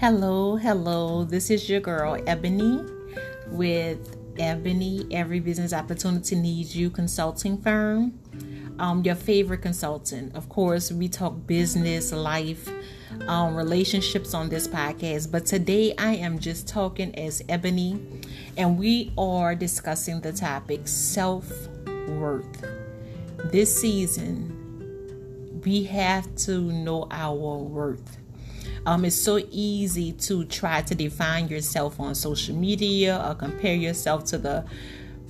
Hello, hello. This is your girl Ebony with Ebony Every Business Opportunity Needs You Consulting Firm. Um, your favorite consultant. Of course, we talk business, life, um, relationships on this podcast. But today I am just talking as Ebony, and we are discussing the topic self worth. This season, we have to know our worth. Um, it's so easy to try to define yourself on social media or compare yourself to the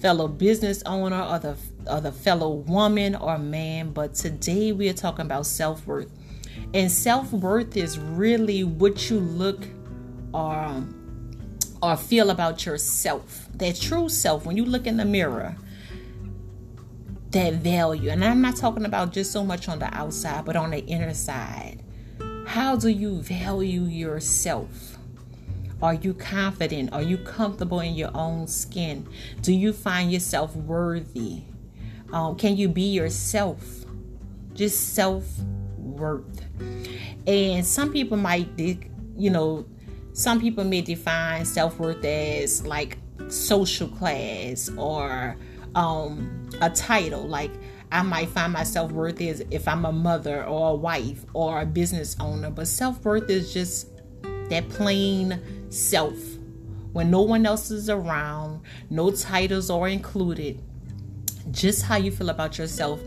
fellow business owner or the or the fellow woman or man. But today we are talking about self worth, and self worth is really what you look or or feel about yourself. That true self when you look in the mirror. That value, and I'm not talking about just so much on the outside, but on the inner side how do you value yourself? Are you confident? Are you comfortable in your own skin? Do you find yourself worthy? Um, can you be yourself? Just self worth. And some people might, you know, some people may define self worth as like social class or um, a title. Like, I might find myself worth is if I'm a mother or a wife or a business owner. But self worth is just that plain self. When no one else is around, no titles are included, just how you feel about yourself.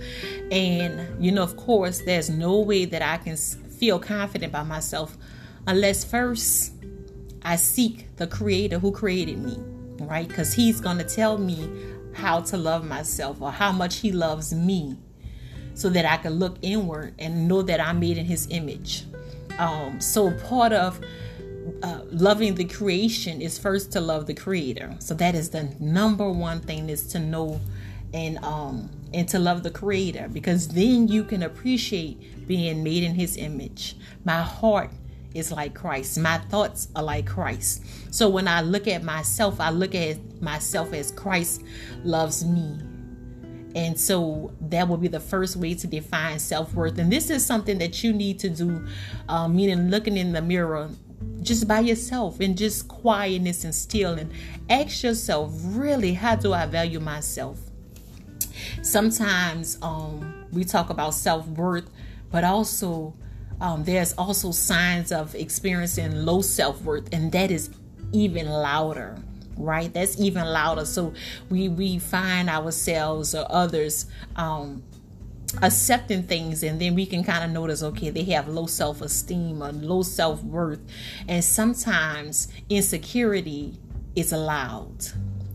And, you know, of course, there's no way that I can feel confident about myself unless first I seek the creator who created me, right? Because he's going to tell me how to love myself or how much He loves me so that I can look inward and know that I'm made in His image. Um, so, part of uh, loving the creation is first to love the Creator. So, that is the number one thing is to know and um and to love the creator because then you can appreciate being made in his image my heart is like Christ. My thoughts are like Christ. So when I look at myself, I look at myself as Christ loves me. And so that will be the first way to define self worth. And this is something that you need to do, um, meaning looking in the mirror just by yourself and just quietness and still and ask yourself, really, how do I value myself? Sometimes um, we talk about self worth, but also um, there's also signs of experiencing low self worth, and that is even louder right? That's even louder. So we we find ourselves or others um accepting things and then we can kind of notice okay they have low self-esteem or low self-worth and sometimes insecurity is allowed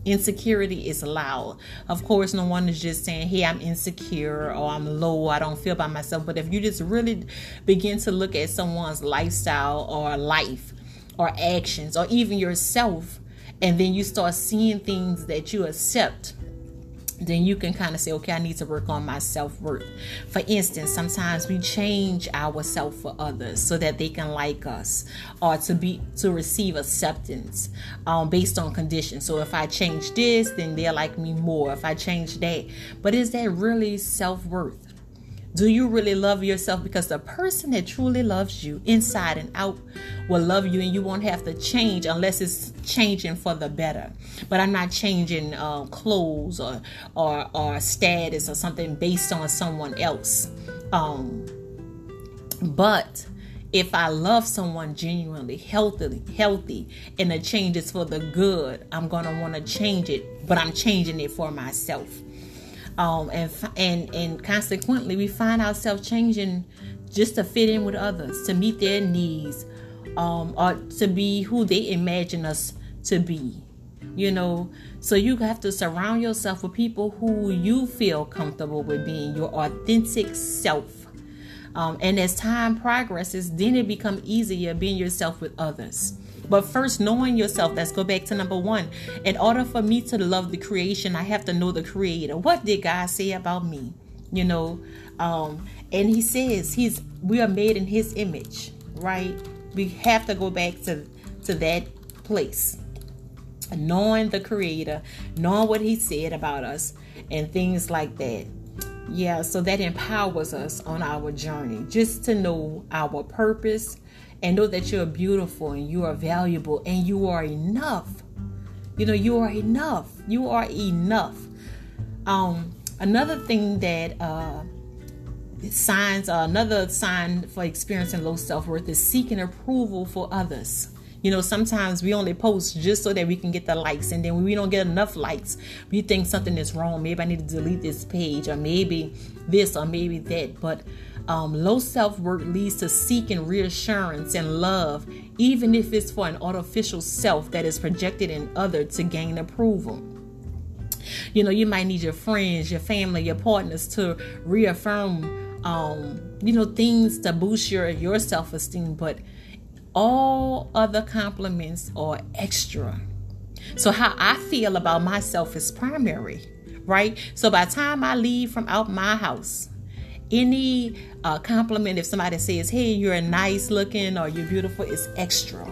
insecurity is loud. Of course, no one is just saying, hey, I'm insecure or I'm low, I don't feel by myself. But if you just really begin to look at someone's lifestyle or life or actions or even yourself, and then you start seeing things that you accept then you can kind of say, okay, I need to work on my self worth. For instance, sometimes we change ourselves for others so that they can like us or to be to receive acceptance um, based on conditions. So if I change this, then they'll like me more. If I change that, but is that really self worth? Do you really love yourself? Because the person that truly loves you inside and out will love you, and you won't have to change unless it's changing for the better. But I'm not changing uh, clothes or, or or status or something based on someone else. Um, but if I love someone genuinely, healthy, healthy, and the change is for the good, I'm gonna want to change it, but I'm changing it for myself um, and and and consequently we find ourselves changing just to fit in with others, to meet their needs, um, or to be who they imagine us to be. You know, so you have to surround yourself with people who you feel comfortable with being your authentic self. Um, and as time progresses, then it becomes easier being yourself with others. But first, knowing yourself, let's go back to number one. In order for me to love the creation, I have to know the creator. What did God say about me? You know, um, and he says he's we are made in his image, right? We have to go back to to that place. Knowing the creator, knowing what he said about us, and things like that. Yeah, so that empowers us on our journey just to know our purpose and know that you're beautiful and you are valuable and you are enough. You know, you are enough. You are enough. Um, another thing that uh, signs, uh, another sign for experiencing low self worth is seeking approval for others. You know, sometimes we only post just so that we can get the likes, and then when we don't get enough likes, we think something is wrong. Maybe I need to delete this page, or maybe this, or maybe that. But um, low self worth leads to seeking reassurance and love, even if it's for an artificial self that is projected in other to gain approval. You know, you might need your friends, your family, your partners to reaffirm, um, you know, things to boost your your self esteem, but all other compliments are extra. So, how I feel about myself is primary, right? So, by the time I leave from out my house, any uh, compliment, if somebody says, Hey, you're nice looking or you're beautiful, is extra.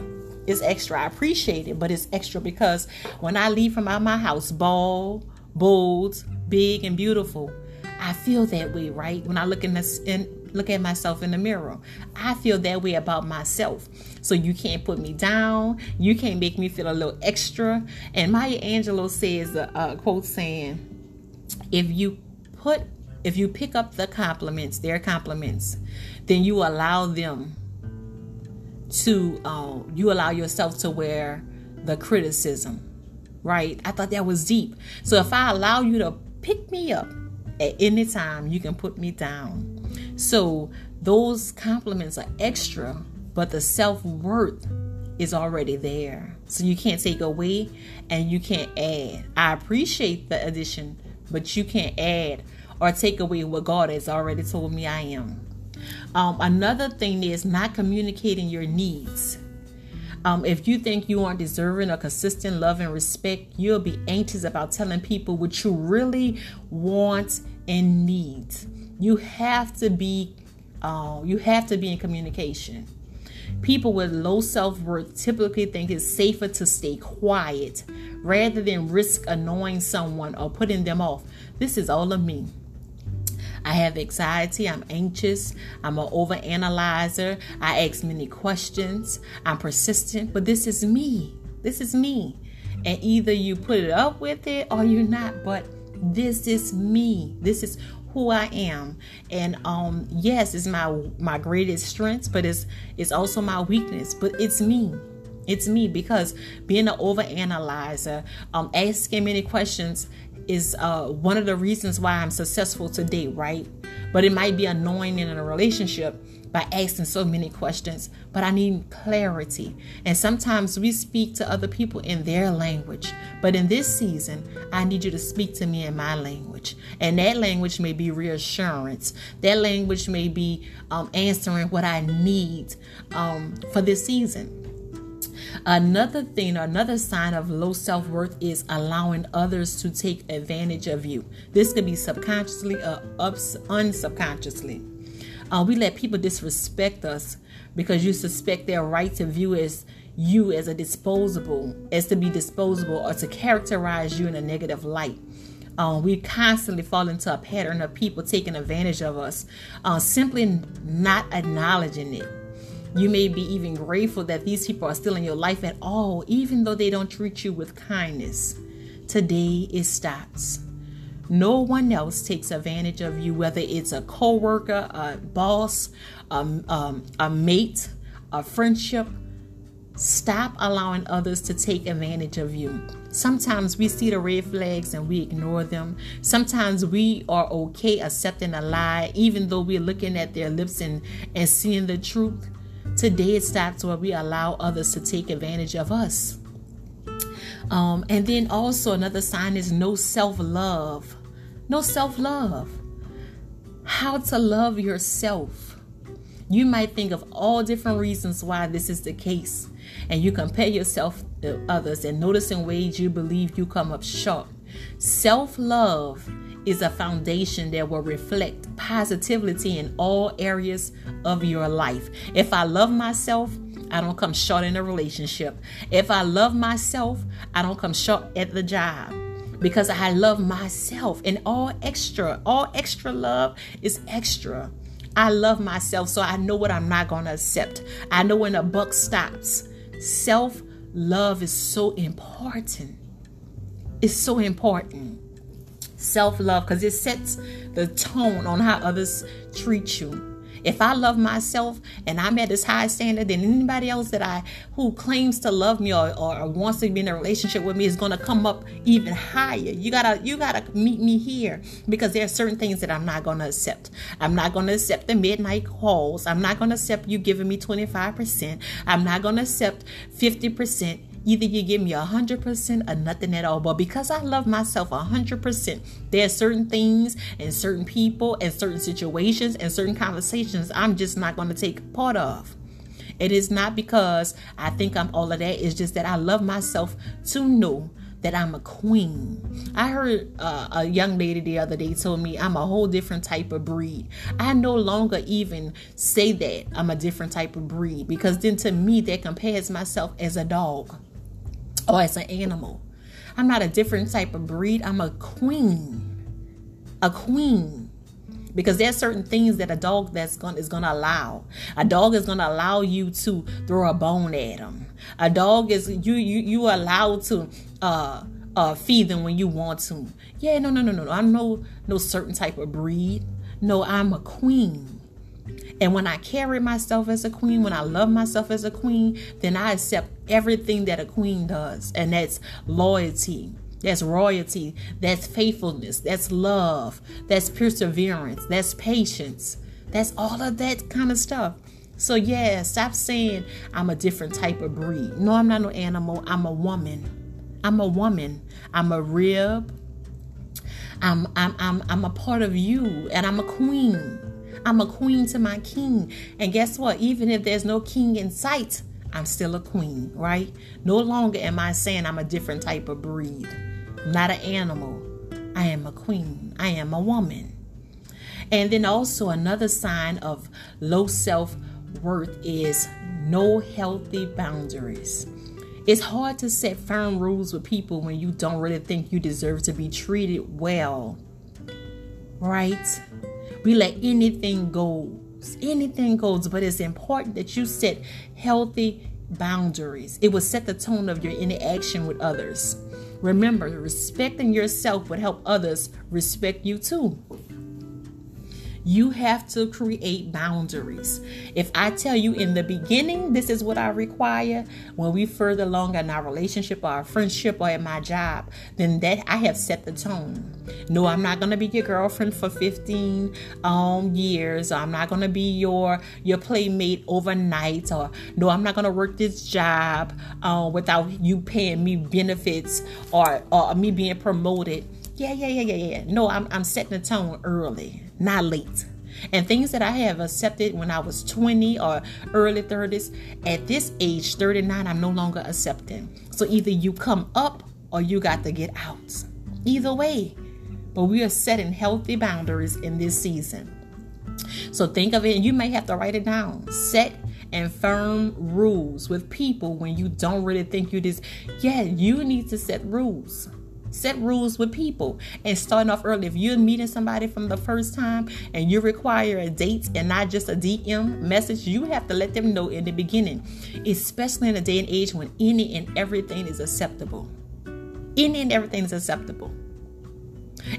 It's extra. I appreciate it, but it's extra because when I leave from out my house, bald, bold, big, and beautiful, I feel that way, right? When I look in this in look at myself in the mirror. I feel that way about myself. So you can't put me down. You can't make me feel a little extra. And Maya Angelou says a, a quote saying, if you put if you pick up the compliments, their compliments, then you allow them to uh, you allow yourself to wear the criticism right i thought that was deep so if i allow you to pick me up at any time you can put me down so those compliments are extra, but the self worth is already there. So you can't take away and you can't add. I appreciate the addition, but you can't add or take away what God has already told me I am. Um, another thing is not communicating your needs. Um, if you think you aren't deserving of consistent love and respect, you'll be anxious about telling people what you really want and need. You have to be uh, you have to be in communication. People with low self worth typically think it's safer to stay quiet rather than risk annoying someone or putting them off. This is all of me. I have anxiety. I'm anxious. I'm an overanalyzer. I ask many questions. I'm persistent, but this is me. This is me. And either you put it up with it or you're not. But this is me. This is who I am. And um yes, it's my my greatest strength, but it's it's also my weakness, but it's me. It's me because being an overanalyzer, um, asking many questions is uh, one of the reasons why I'm successful today, right? But it might be annoying in a relationship by asking so many questions, but I need clarity. And sometimes we speak to other people in their language. But in this season, I need you to speak to me in my language. And that language may be reassurance, that language may be um, answering what I need um, for this season. Another thing, another sign of low self worth is allowing others to take advantage of you. This could be subconsciously or ups, unsubconsciously. Uh, we let people disrespect us because you suspect their right to view as you as a disposable, as to be disposable, or to characterize you in a negative light. Uh, we constantly fall into a pattern of people taking advantage of us, uh, simply not acknowledging it. You may be even grateful that these people are still in your life at all, even though they don't treat you with kindness. Today it stops. No one else takes advantage of you, whether it's a coworker, a boss, um, um, a mate, a friendship. Stop allowing others to take advantage of you. Sometimes we see the red flags and we ignore them. Sometimes we are okay accepting a lie, even though we're looking at their lips and, and seeing the truth. Today it stops where we allow others to take advantage of us. Um, and then also another sign is no self love. No self love. How to love yourself. You might think of all different reasons why this is the case, and you compare yourself to others and notice in ways you believe you come up short. Self love is a foundation that will reflect positivity in all areas of your life. If I love myself, I don't come short in a relationship. If I love myself, I don't come short at the job because I love myself and all extra, all extra love is extra. I love myself, so I know what I'm not going to accept. I know when a buck stops. Self love is so important. It's so important. Self love, because it sets the tone on how others treat you. If I love myself and I'm at this high standard, then anybody else that I who claims to love me or, or wants to be in a relationship with me is gonna come up even higher. You gotta you gotta meet me here because there are certain things that I'm not gonna accept. I'm not gonna accept the midnight calls. I'm not gonna accept you giving me 25%. I'm not gonna accept 50% Either you give me a 100% or nothing at all. But because I love myself a 100%, there are certain things and certain people and certain situations and certain conversations I'm just not going to take part of. It is not because I think I'm all of that. It's just that I love myself to know that I'm a queen. I heard uh, a young lady the other day told me I'm a whole different type of breed. I no longer even say that I'm a different type of breed because then to me that compares myself as a dog or as an animal. I'm not a different type of breed. I'm a queen. A queen. Because there's certain things that a dog that's gonna is gonna allow. A dog is gonna allow you to throw a bone at him. A dog is you you you are allowed to uh uh feed them when you want to. Yeah, no, no, no, no. I'm no no certain type of breed. No, I'm a queen. And when I carry myself as a queen, when I love myself as a queen, then I accept everything that a queen does. And that's loyalty, that's royalty, that's faithfulness, that's love, that's perseverance, that's patience, that's all of that kind of stuff. So, yeah, stop saying I'm a different type of breed. No, I'm not no animal. I'm a woman. I'm a woman. I'm a rib. I'm, I'm, I'm, I'm a part of you, and I'm a queen. I'm a queen to my king. And guess what? Even if there's no king in sight, I'm still a queen, right? No longer am I saying I'm a different type of breed. I'm not an animal. I am a queen. I am a woman. And then also another sign of low self worth is no healthy boundaries. It's hard to set firm rules with people when you don't really think you deserve to be treated well. Right? We let anything go. Anything goes, but it's important that you set healthy boundaries. It will set the tone of your interaction with others. Remember, respecting yourself would help others respect you too. You have to create boundaries. If I tell you in the beginning, this is what I require, when we further along in our relationship or our friendship or at my job, then that I have set the tone. No, I'm not gonna be your girlfriend for 15 um, years. I'm not gonna be your your playmate overnight. Or no, I'm not gonna work this job uh, without you paying me benefits or or me being promoted. Yeah, yeah, yeah, yeah, yeah. No, I'm I'm setting the tone early not late. And things that I have accepted when I was 20 or early 30s, at this age, 39, I'm no longer accepting. So either you come up or you got to get out. Either way. But we are setting healthy boundaries in this season. So think of it, and you may have to write it down. Set and firm rules with people when you don't really think you just, yeah, you need to set rules. Set rules with people and starting off early. If you're meeting somebody from the first time and you require a date and not just a DM message, you have to let them know in the beginning, especially in a day and age when any and everything is acceptable. Any and everything is acceptable.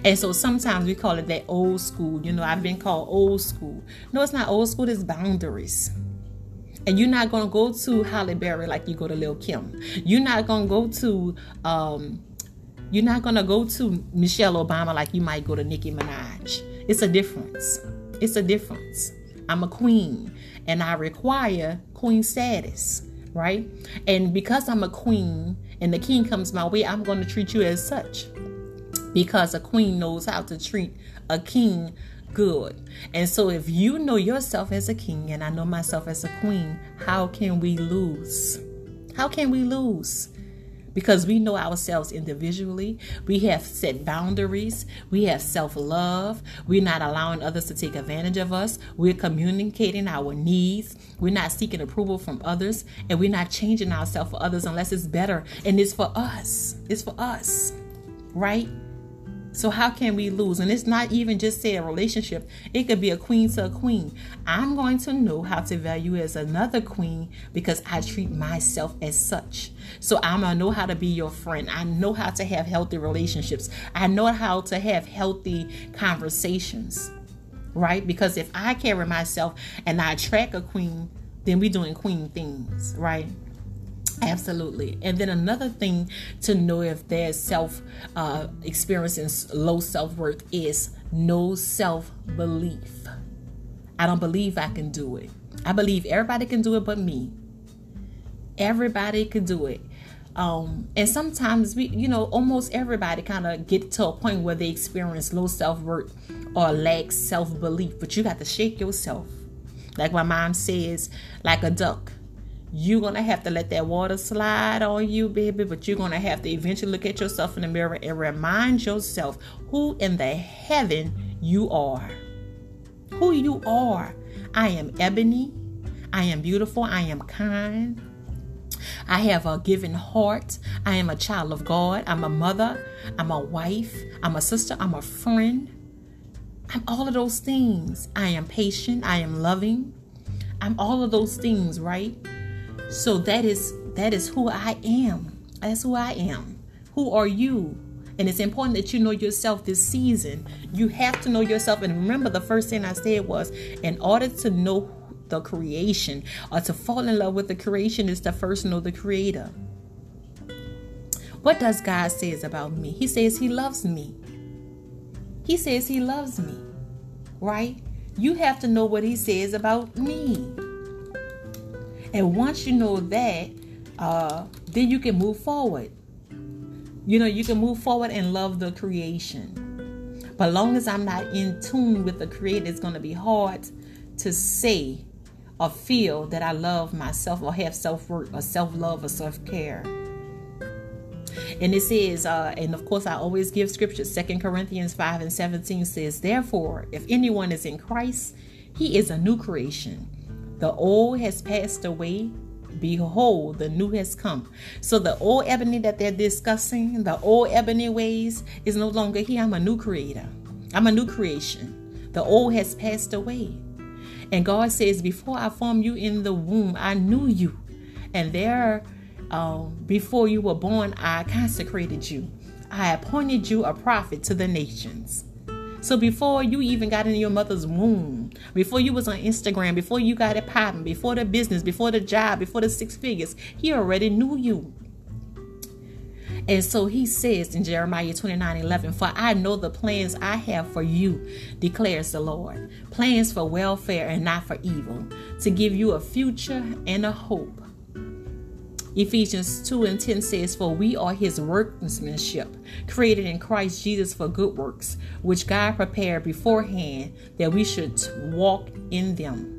And so sometimes we call it that old school. You know, I've been called old school. No, it's not old school, it's boundaries. And you're not gonna go to Halle Berry like you go to Lil Kim. You're not gonna go to um, you're not gonna go to Michelle Obama like you might go to Nicki Minaj. It's a difference. It's a difference. I'm a queen and I require queen status, right? And because I'm a queen and the king comes my way, I'm going to treat you as such. Because a queen knows how to treat a king good. And so if you know yourself as a king and I know myself as a queen, how can we lose? How can we lose? Because we know ourselves individually. We have set boundaries. We have self love. We're not allowing others to take advantage of us. We're communicating our needs. We're not seeking approval from others. And we're not changing ourselves for others unless it's better and it's for us. It's for us, right? So how can we lose? And it's not even just say a relationship. It could be a queen to a queen. I'm going to know how to value as another queen because I treat myself as such. So I'm gonna know how to be your friend. I know how to have healthy relationships. I know how to have healthy conversations. Right? Because if I carry myself and I attract a queen, then we're doing queen things, right? Absolutely. And then another thing to know if there's self uh, experiencing low self worth is no self belief. I don't believe I can do it. I believe everybody can do it but me. Everybody can do it. Um, and sometimes we, you know, almost everybody kind of get to a point where they experience low self worth or lack self belief, but you got to shake yourself. Like my mom says, like a duck you're gonna have to let that water slide on you, baby, but you're gonna have to eventually look at yourself in the mirror and remind yourself who in the heaven you are. Who you are. I am ebony. I am beautiful. I am kind. I have a giving heart. I am a child of God. I'm a mother. I'm a wife. I'm a sister. I'm a friend. I'm all of those things. I am patient. I am loving. I'm all of those things, right? So that is that is who I am. That's who I am. Who are you? And it's important that you know yourself this season. You have to know yourself. And remember, the first thing I said was in order to know the creation or to fall in love with the creation is to first know the creator. What does God says about me? He says he loves me. He says he loves me. Right? You have to know what he says about me. And once you know that, uh, then you can move forward. You know, you can move forward and love the creation. But long as I'm not in tune with the creator, it's going to be hard to say or feel that I love myself or have self worth or self love or self care. And it says, uh, and of course, I always give scripture. Second Corinthians 5 and 17 says, Therefore, if anyone is in Christ, he is a new creation. The old has passed away. Behold, the new has come. So the old ebony that they're discussing, the old ebony ways, is no longer here. I'm a new creator. I'm a new creation. The old has passed away. And God says, Before I formed you in the womb, I knew you. And there, um, before you were born, I consecrated you. I appointed you a prophet to the nations. So before you even got in your mother's womb, before you was on Instagram, before you got it popping, before the business, before the job, before the six figures, he already knew you. And so he says in Jeremiah 29 11, For I know the plans I have for you, declares the Lord. Plans for welfare and not for evil, to give you a future and a hope. Ephesians 2 and 10 says, For we are his workmanship, created in Christ Jesus for good works, which God prepared beforehand that we should walk in them.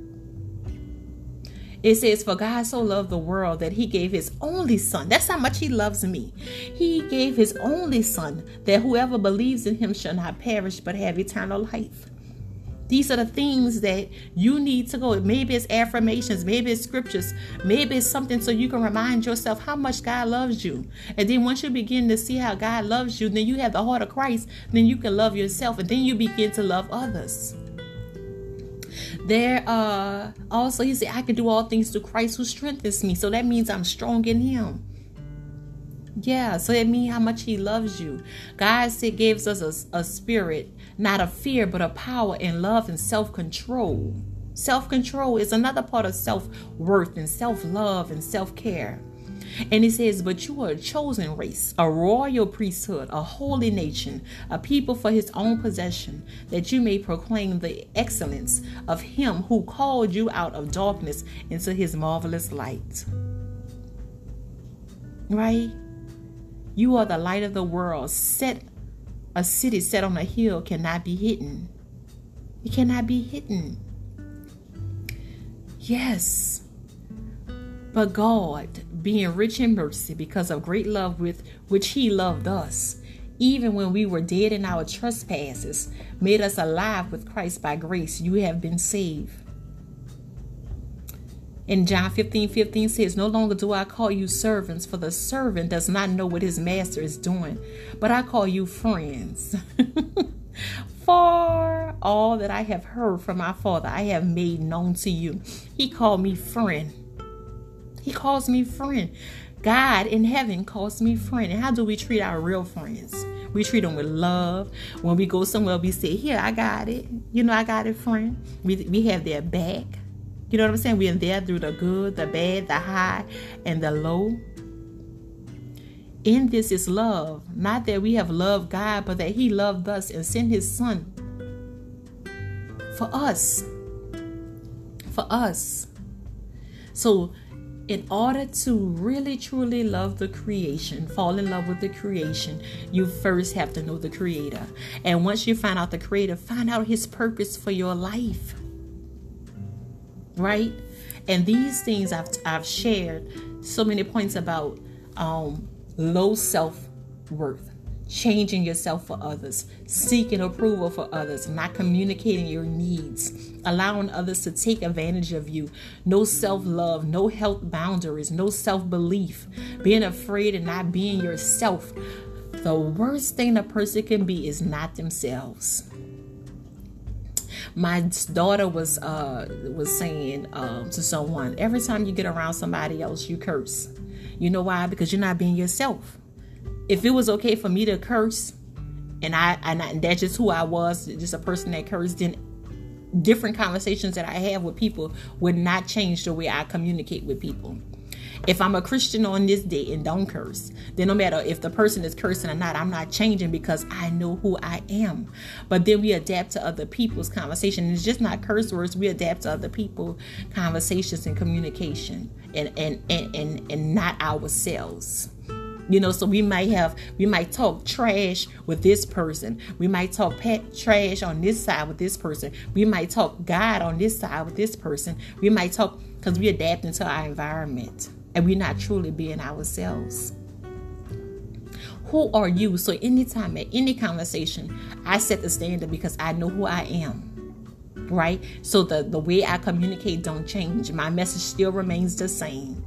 It says, For God so loved the world that he gave his only son. That's how much he loves me. He gave his only son that whoever believes in him shall not perish but have eternal life. These are the things that you need to go. Maybe it's affirmations, maybe it's scriptures, maybe it's something so you can remind yourself how much God loves you. And then once you begin to see how God loves you, then you have the heart of Christ, then you can love yourself and then you begin to love others. There uh also he said, I can do all things through Christ who strengthens me. So that means I'm strong in him. Yeah, so it means how much he loves you. God said gives us a, a spirit not of fear, but of power and love and self control. Self control is another part of self worth and self love and self care. And it says, But you are a chosen race, a royal priesthood, a holy nation, a people for his own possession, that you may proclaim the excellence of him who called you out of darkness into his marvelous light. Right? You are the light of the world, set a city set on a hill cannot be hidden. It cannot be hidden. Yes. But God, being rich in mercy because of great love with which he loved us, even when we were dead in our trespasses, made us alive with Christ by grace. You have been saved. In John 15 15 says, No longer do I call you servants, for the servant does not know what his master is doing, but I call you friends. for all that I have heard from my Father, I have made known to you. He called me friend. He calls me friend. God in heaven calls me friend. And how do we treat our real friends? We treat them with love. When we go somewhere, we say, Here, I got it. You know, I got it, friend. We, we have their back. You know what I'm saying? We're in there through the good, the bad, the high, and the low. In this is love. Not that we have loved God, but that He loved us and sent His Son for us. For us. So, in order to really truly love the creation, fall in love with the creation, you first have to know the Creator. And once you find out the Creator, find out His purpose for your life right? And these things I've, I've shared so many points about um, low self worth, changing yourself for others, seeking approval for others, not communicating your needs, allowing others to take advantage of you, no self love, no health boundaries, no self belief, being afraid and not being yourself. The worst thing a person can be is not themselves my daughter was uh was saying um, to someone every time you get around somebody else you curse. You know why? Because you're not being yourself. If it was okay for me to curse and i and, I, and that's just who i was just a person that cursed then different conversations that i have with people would not change the way i communicate with people if I'm a Christian on this day and don't curse, then no matter if the person is cursing or not, I'm not changing because I know who I am. But then we adapt to other people's conversation. It's just not curse words. We adapt to other people conversations and communication and and and and, and not ourselves you know so we might have we might talk trash with this person we might talk pet trash on this side with this person we might talk god on this side with this person we might talk because we adapt into our environment and we're not truly being ourselves. Who are you? So, anytime at any conversation, I set the standard because I know who I am. Right? So the, the way I communicate don't change. My message still remains the same.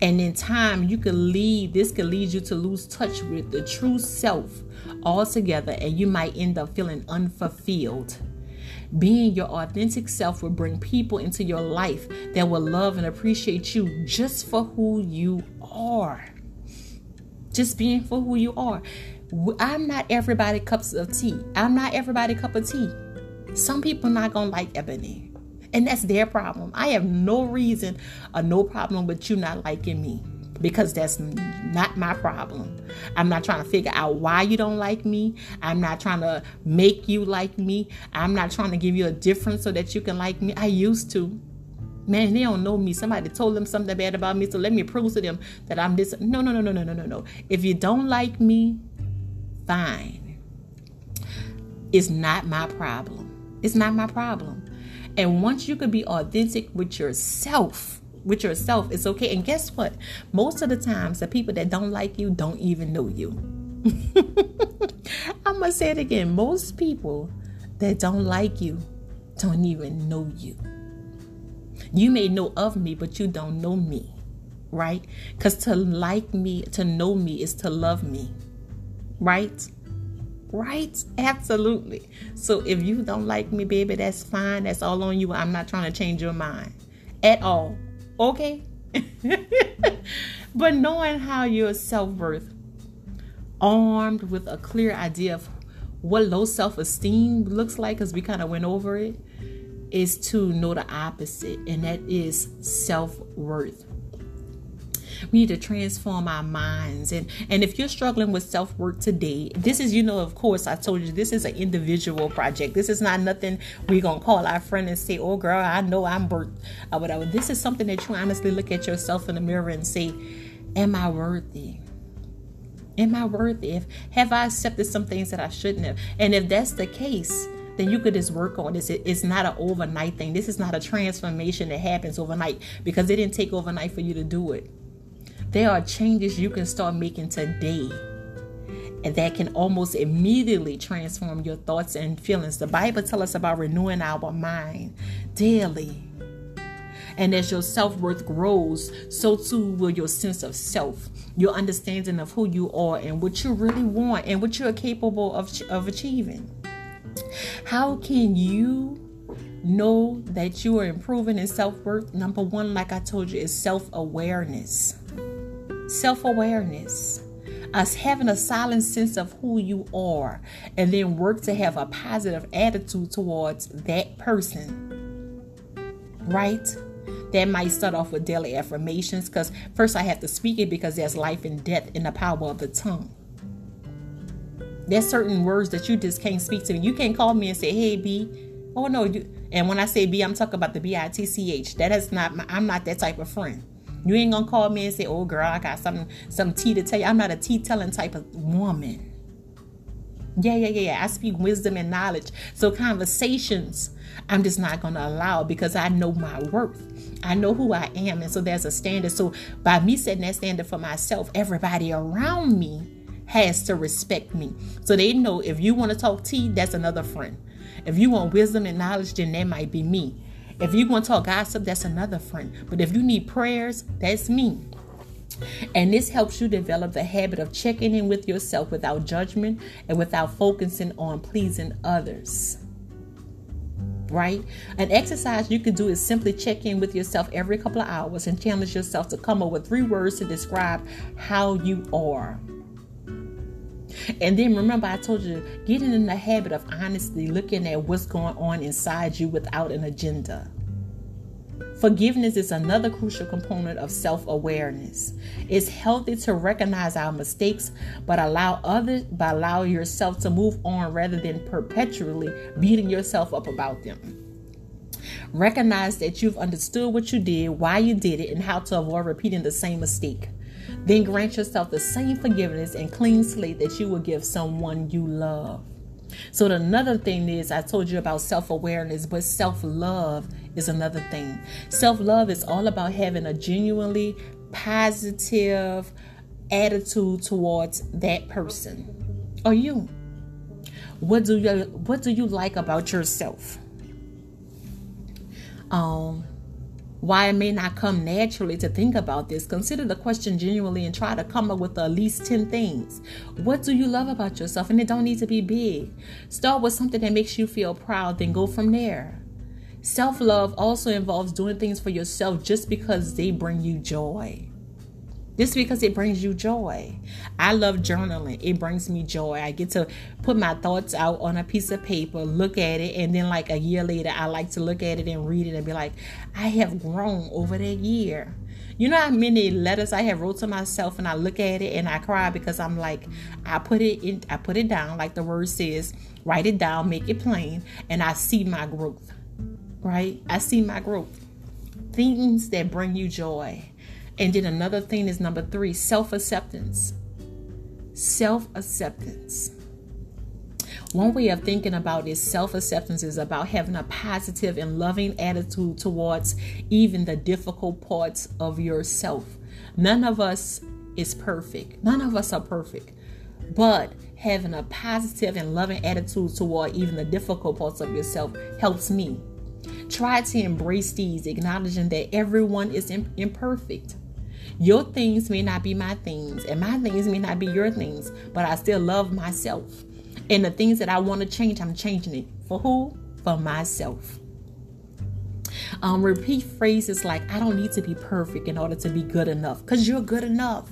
And in time, you can lead, this can lead you to lose touch with the true self altogether, and you might end up feeling unfulfilled. Being your authentic self will bring people into your life that will love and appreciate you just for who you are. Just being for who you are. I'm not everybody cups of tea. I'm not everybody cup of tea. Some people not gonna like ebony. And that's their problem. I have no reason or no problem with you not liking me because that's not my problem. I'm not trying to figure out why you don't like me. I'm not trying to make you like me. I'm not trying to give you a difference so that you can like me. I used to. Man, they don't know me. Somebody told them something bad about me, so let me prove to them that I'm this. No, no, no, no, no, no, no, no. If you don't like me, fine. It's not my problem. It's not my problem. And once you can be authentic with yourself, with yourself, it's okay. And guess what? Most of the times, the people that don't like you don't even know you. I'm going to say it again. Most people that don't like you don't even know you. You may know of me, but you don't know me, right? Because to like me, to know me, is to love me, right? Right? Absolutely. So if you don't like me, baby, that's fine. That's all on you. I'm not trying to change your mind at all. Okay? but knowing how your self worth, armed with a clear idea of what low self esteem looks like, because we kind of went over it, is to know the opposite, and that is self worth. We need to transform our minds. And and if you're struggling with self-worth today, this is, you know, of course, I told you this is an individual project. This is not nothing we're gonna call our friend and say, Oh girl, I know I'm worth or whatever. This is something that you honestly look at yourself in the mirror and say, Am I worthy? Am I worthy? If have I accepted some things that I shouldn't have? And if that's the case, then you could just work on this. It's not an overnight thing. This is not a transformation that happens overnight because it didn't take overnight for you to do it. There are changes you can start making today and that can almost immediately transform your thoughts and feelings. The Bible tells us about renewing our mind daily. And as your self worth grows, so too will your sense of self, your understanding of who you are and what you really want and what you're capable of, of achieving. How can you know that you are improving in self worth? Number one, like I told you, is self awareness. Self awareness us having a silent sense of who you are and then work to have a positive attitude towards that person. Right? That might start off with daily affirmations because first i have to speak it because there's life and death in the power of the tongue. There's certain words that you just can't speak to. Me you can't call me and say hey b. Oh no you and when i say b i'm talking about the b-i-t-c-h that is not my, i'm not that type of friend you ain't gonna call me and say, "Oh, girl, I got some some tea to tell you." I'm not a tea telling type of woman. Yeah, yeah, yeah, yeah. I speak wisdom and knowledge. So conversations, I'm just not gonna allow because I know my worth. I know who I am, and so there's a standard. So by me setting that standard for myself, everybody around me has to respect me. So they know if you want to talk tea, that's another friend. If you want wisdom and knowledge, then that might be me. If you want to talk gossip, that's another friend. But if you need prayers, that's me. And this helps you develop the habit of checking in with yourself without judgment and without focusing on pleasing others. Right? An exercise you can do is simply check in with yourself every couple of hours and challenge yourself to come up with three words to describe how you are. And then remember, I told you, getting in the habit of honestly looking at what's going on inside you without an agenda. Forgiveness is another crucial component of self awareness. It's healthy to recognize our mistakes, but allow others, but allow yourself to move on rather than perpetually beating yourself up about them. Recognize that you've understood what you did, why you did it, and how to avoid repeating the same mistake. Then grant yourself the same forgiveness and clean slate that you will give someone you love. So, another thing is, I told you about self awareness, but self love is another thing. Self love is all about having a genuinely positive attitude towards that person or you. What do you what do you like about yourself? Um why it may not come naturally to think about this, consider the question genuinely and try to come up with at least 10 things. What do you love about yourself? And it don't need to be big. Start with something that makes you feel proud, then go from there. Self love also involves doing things for yourself just because they bring you joy. Just because it brings you joy. I love journaling. It brings me joy. I get to put my thoughts out on a piece of paper, look at it, and then like a year later, I like to look at it and read it and be like, I have grown over that year. You know how many letters I have wrote to myself and I look at it and I cry because I'm like, I put it in I put it down like the word says, write it down, make it plain, and I see my growth. Right? I see my growth. Things that bring you joy and then another thing is number three self acceptance. Self acceptance. One way of thinking about this self acceptance is about having a positive and loving attitude towards even the difficult parts of yourself. None of us is perfect, none of us are perfect, but having a positive and loving attitude toward even the difficult parts of yourself helps me. Try to embrace these, acknowledging that everyone is imperfect. Your things may not be my things, and my things may not be your things, but I still love myself. And the things that I want to change, I'm changing it. For who? For myself. Um, repeat phrases like, I don't need to be perfect in order to be good enough, because you're good enough.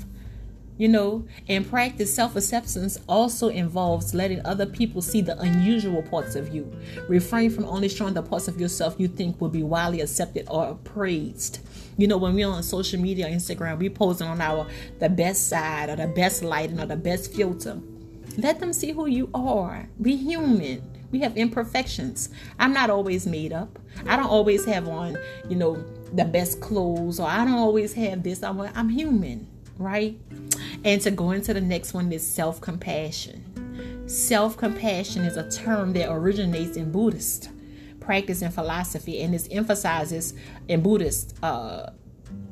You know, and practice self acceptance also involves letting other people see the unusual parts of you. Refrain from only showing the parts of yourself you think will be widely accepted or praised. You know, when we're on social media, Instagram, we posing on our the best side or the best lighting or the best filter. Let them see who you are. Be human. We have imperfections. I'm not always made up. I don't always have on, you know, the best clothes or I don't always have this. I'm, I'm human, right? And to go into the next one is self compassion. Self compassion is a term that originates in Buddhist practice and philosophy, and it emphasizes in Buddhist, uh,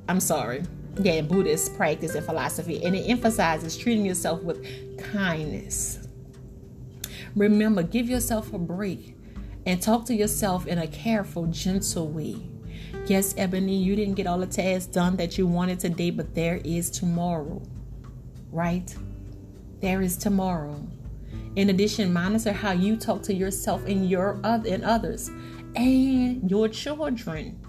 I'm sorry, yeah, in Buddhist practice and philosophy, and it emphasizes treating yourself with kindness. Remember, give yourself a break and talk to yourself in a careful, gentle way. Yes, Ebony, you didn't get all the tasks done that you wanted today, but there is tomorrow, right? There is tomorrow. In addition, monitor how you talk to yourself and your other and others and your children.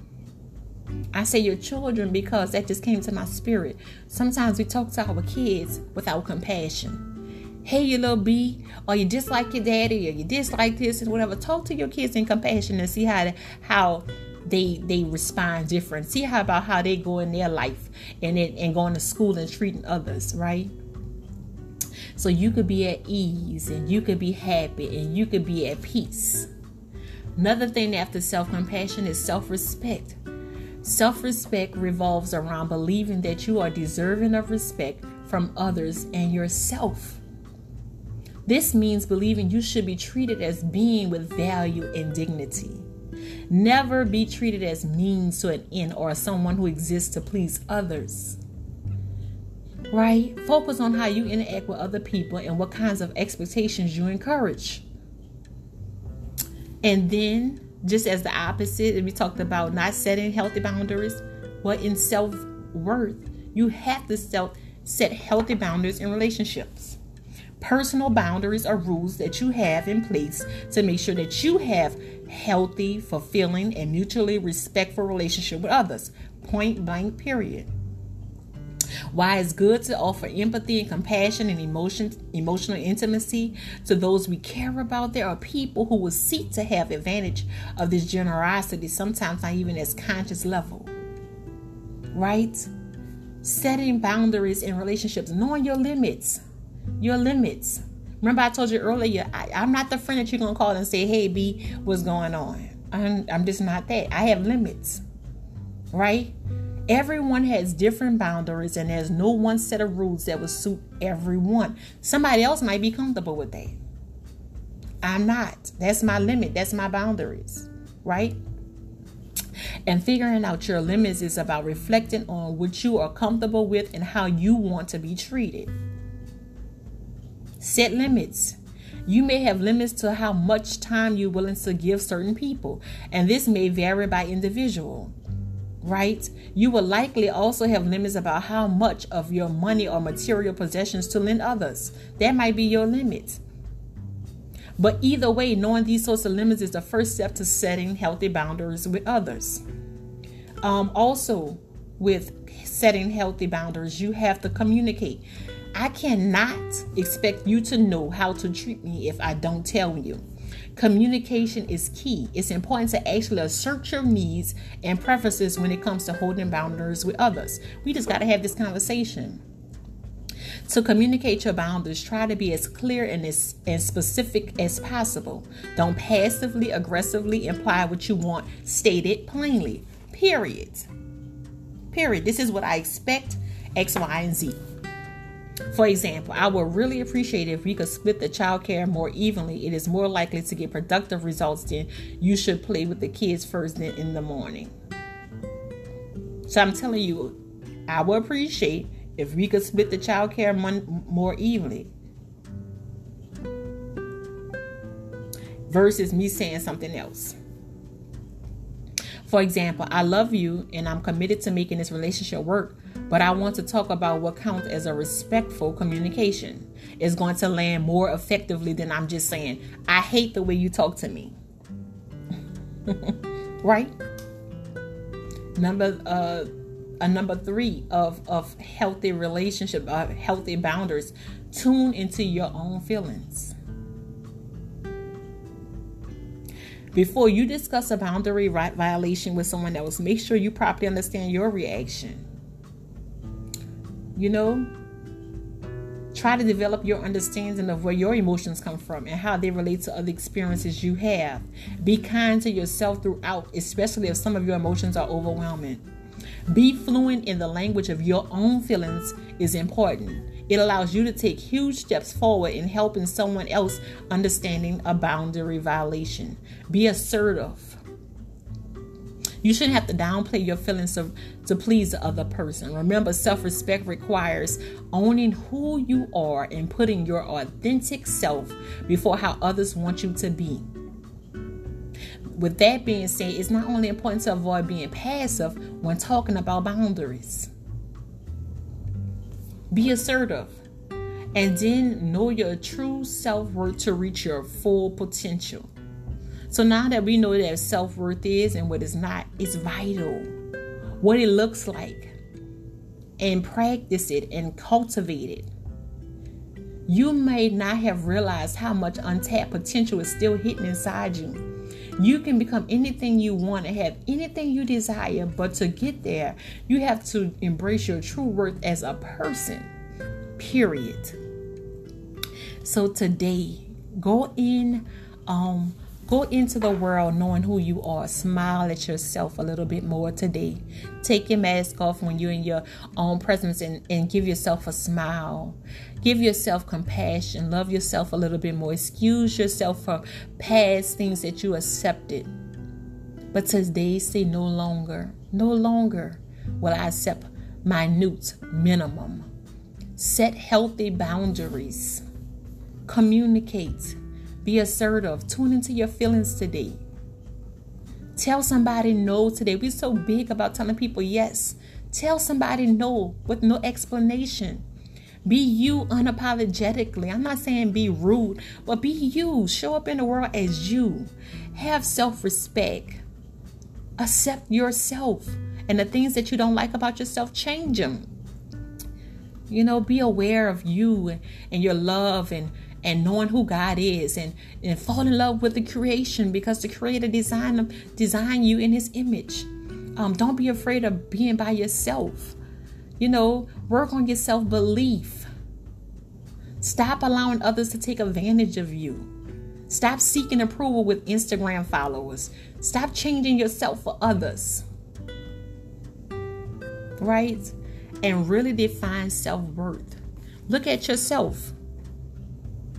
I say your children because that just came to my spirit. Sometimes we talk to our kids without compassion. Hey, you little B, or you dislike your daddy, or you dislike this and whatever. Talk to your kids in compassion and see how how they they respond different. See how about how they go in their life and and going to school and treating others, right? So you could be at ease and you could be happy and you could be at peace. Another thing after self compassion is self respect. Self respect revolves around believing that you are deserving of respect from others and yourself. This means believing you should be treated as being with value and dignity. Never be treated as means to an end or someone who exists to please others. Right? Focus on how you interact with other people and what kinds of expectations you encourage. And then, just as the opposite, and we talked about not setting healthy boundaries, well, in self worth, you have to self set healthy boundaries in relationships. Personal boundaries are rules that you have in place to make sure that you have healthy, fulfilling, and mutually respectful relationship with others. Point blank, period. Why it's good to offer empathy and compassion and emotion, emotional intimacy to those we care about. There are people who will seek to have advantage of this generosity, sometimes not even as conscious level. Right? Setting boundaries in relationships, knowing your limits. Your limits. Remember, I told you earlier, I, am not the friend that you're going to call and say, hey, B, what's going on? I'm, I'm just not that. I have limits, right? Everyone has different boundaries, and there's no one set of rules that will suit everyone. Somebody else might be comfortable with that. I'm not. That's my limit. That's my boundaries, right? And figuring out your limits is about reflecting on what you are comfortable with and how you want to be treated. Set limits. You may have limits to how much time you're willing to give certain people, and this may vary by individual. Right? You will likely also have limits about how much of your money or material possessions to lend others. That might be your limit. But either way, knowing these sorts of limits is the first step to setting healthy boundaries with others. Um, also, with setting healthy boundaries, you have to communicate. I cannot expect you to know how to treat me if I don't tell you. Communication is key. It's important to actually assert your needs and preferences when it comes to holding boundaries with others. We just got to have this conversation. To communicate your boundaries, try to be as clear and as, as specific as possible. Don't passively aggressively imply what you want, state it plainly. Period. Period. This is what I expect X, Y, and Z. For example, I would really appreciate if we could split the childcare more evenly. It is more likely to get productive results than you should play with the kids first in the morning. So I'm telling you, I would appreciate if we could split the childcare more evenly. Versus me saying something else. For example, I love you and I'm committed to making this relationship work, but I want to talk about what counts as a respectful communication. It's going to land more effectively than I'm just saying, I hate the way you talk to me. right? Number uh a number three of of healthy relationship, uh, healthy boundaries. Tune into your own feelings. Before you discuss a boundary right violation with someone else, make sure you properly understand your reaction. You know, try to develop your understanding of where your emotions come from and how they relate to other experiences you have. Be kind to yourself throughout, especially if some of your emotions are overwhelming. Be fluent in the language of your own feelings is important. It allows you to take huge steps forward in helping someone else understanding a boundary violation. Be assertive. You shouldn't have to downplay your feelings to please the other person. Remember, self respect requires owning who you are and putting your authentic self before how others want you to be. with that being said, it's not only important to avoid being passive when talking about boundaries. Be assertive. And then know your true self worth to reach your full potential. So now that we know that self worth is and what is not, it's vital. What it looks like. And practice it and cultivate it. You may not have realized how much untapped potential is still hidden inside you. You can become anything you want and have anything you desire, but to get there, you have to embrace your true worth as a person. Period. So today, go in um Go into the world knowing who you are. Smile at yourself a little bit more today. Take your mask off when you're in your own presence and, and give yourself a smile. Give yourself compassion. Love yourself a little bit more. Excuse yourself for past things that you accepted. But today, say no longer. No longer will I accept minute minimum. Set healthy boundaries. Communicate be assertive. Tune into your feelings today. Tell somebody no today. We're so big about telling people yes. Tell somebody no with no explanation. Be you unapologetically. I'm not saying be rude, but be you. Show up in the world as you. Have self respect. Accept yourself. And the things that you don't like about yourself, change them. You know, be aware of you and your love and and knowing who God is and, and fall in love with the creation because the creator designed design you in his image. Um, don't be afraid of being by yourself. You know, work on your self belief. Stop allowing others to take advantage of you. Stop seeking approval with Instagram followers. Stop changing yourself for others. Right? And really define self worth. Look at yourself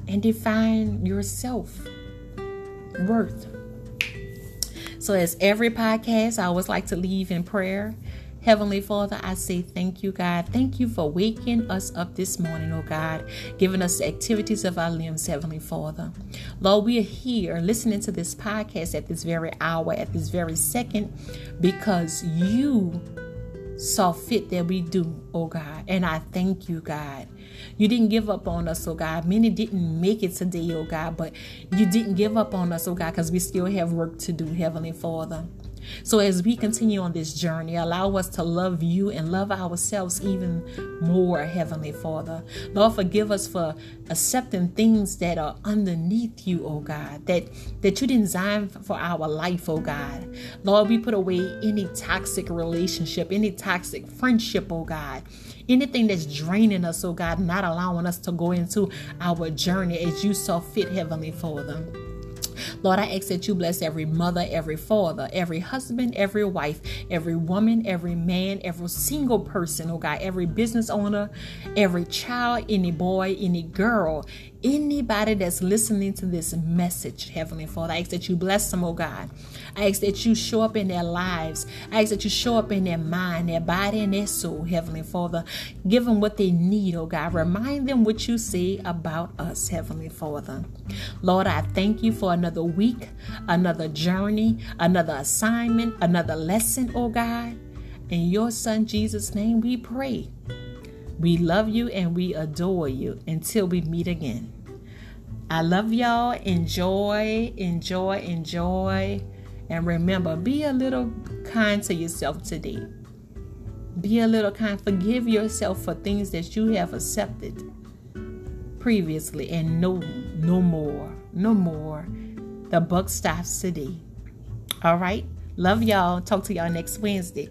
and define your self worth. So, as every podcast, I always like to leave in prayer. Heavenly Father, I say thank you, God. Thank you for waking us up this morning, oh God, giving us the activities of our limbs, Heavenly Father. Lord, we are here listening to this podcast at this very hour, at this very second, because you saw fit that we do, oh God. And I thank you, God. You didn't give up on us, oh God. Many didn't make it today, oh God, but you didn't give up on us, oh God, because we still have work to do, Heavenly Father. So, as we continue on this journey, allow us to love you and love ourselves even more, Heavenly Father. Lord, forgive us for accepting things that are underneath you, oh God, that, that you designed for our life, oh God. Lord, we put away any toxic relationship, any toxic friendship, oh God. Anything that's draining us, oh God, not allowing us to go into our journey as you saw fit, Heavenly Father. Lord, I ask that you bless every mother, every father, every husband, every wife, every woman, every man, every single person, oh God, every business owner, every child, any boy, any girl, anybody that's listening to this message, Heavenly Father. I ask that you bless them, oh God. I ask that you show up in their lives. I ask that you show up in their mind, their body, and their soul, Heavenly Father. Give them what they need, oh God. Remind them what you say about us, Heavenly Father. Lord, I thank you for another week, another journey, another assignment, another lesson, oh God. In your Son Jesus' name we pray. We love you and we adore you until we meet again. I love y'all. Enjoy, enjoy, enjoy. And remember, be a little kind to yourself today. Be a little kind. Forgive yourself for things that you have accepted previously and no no more. No more. The buck stops today. All right. Love y'all. Talk to y'all next Wednesday.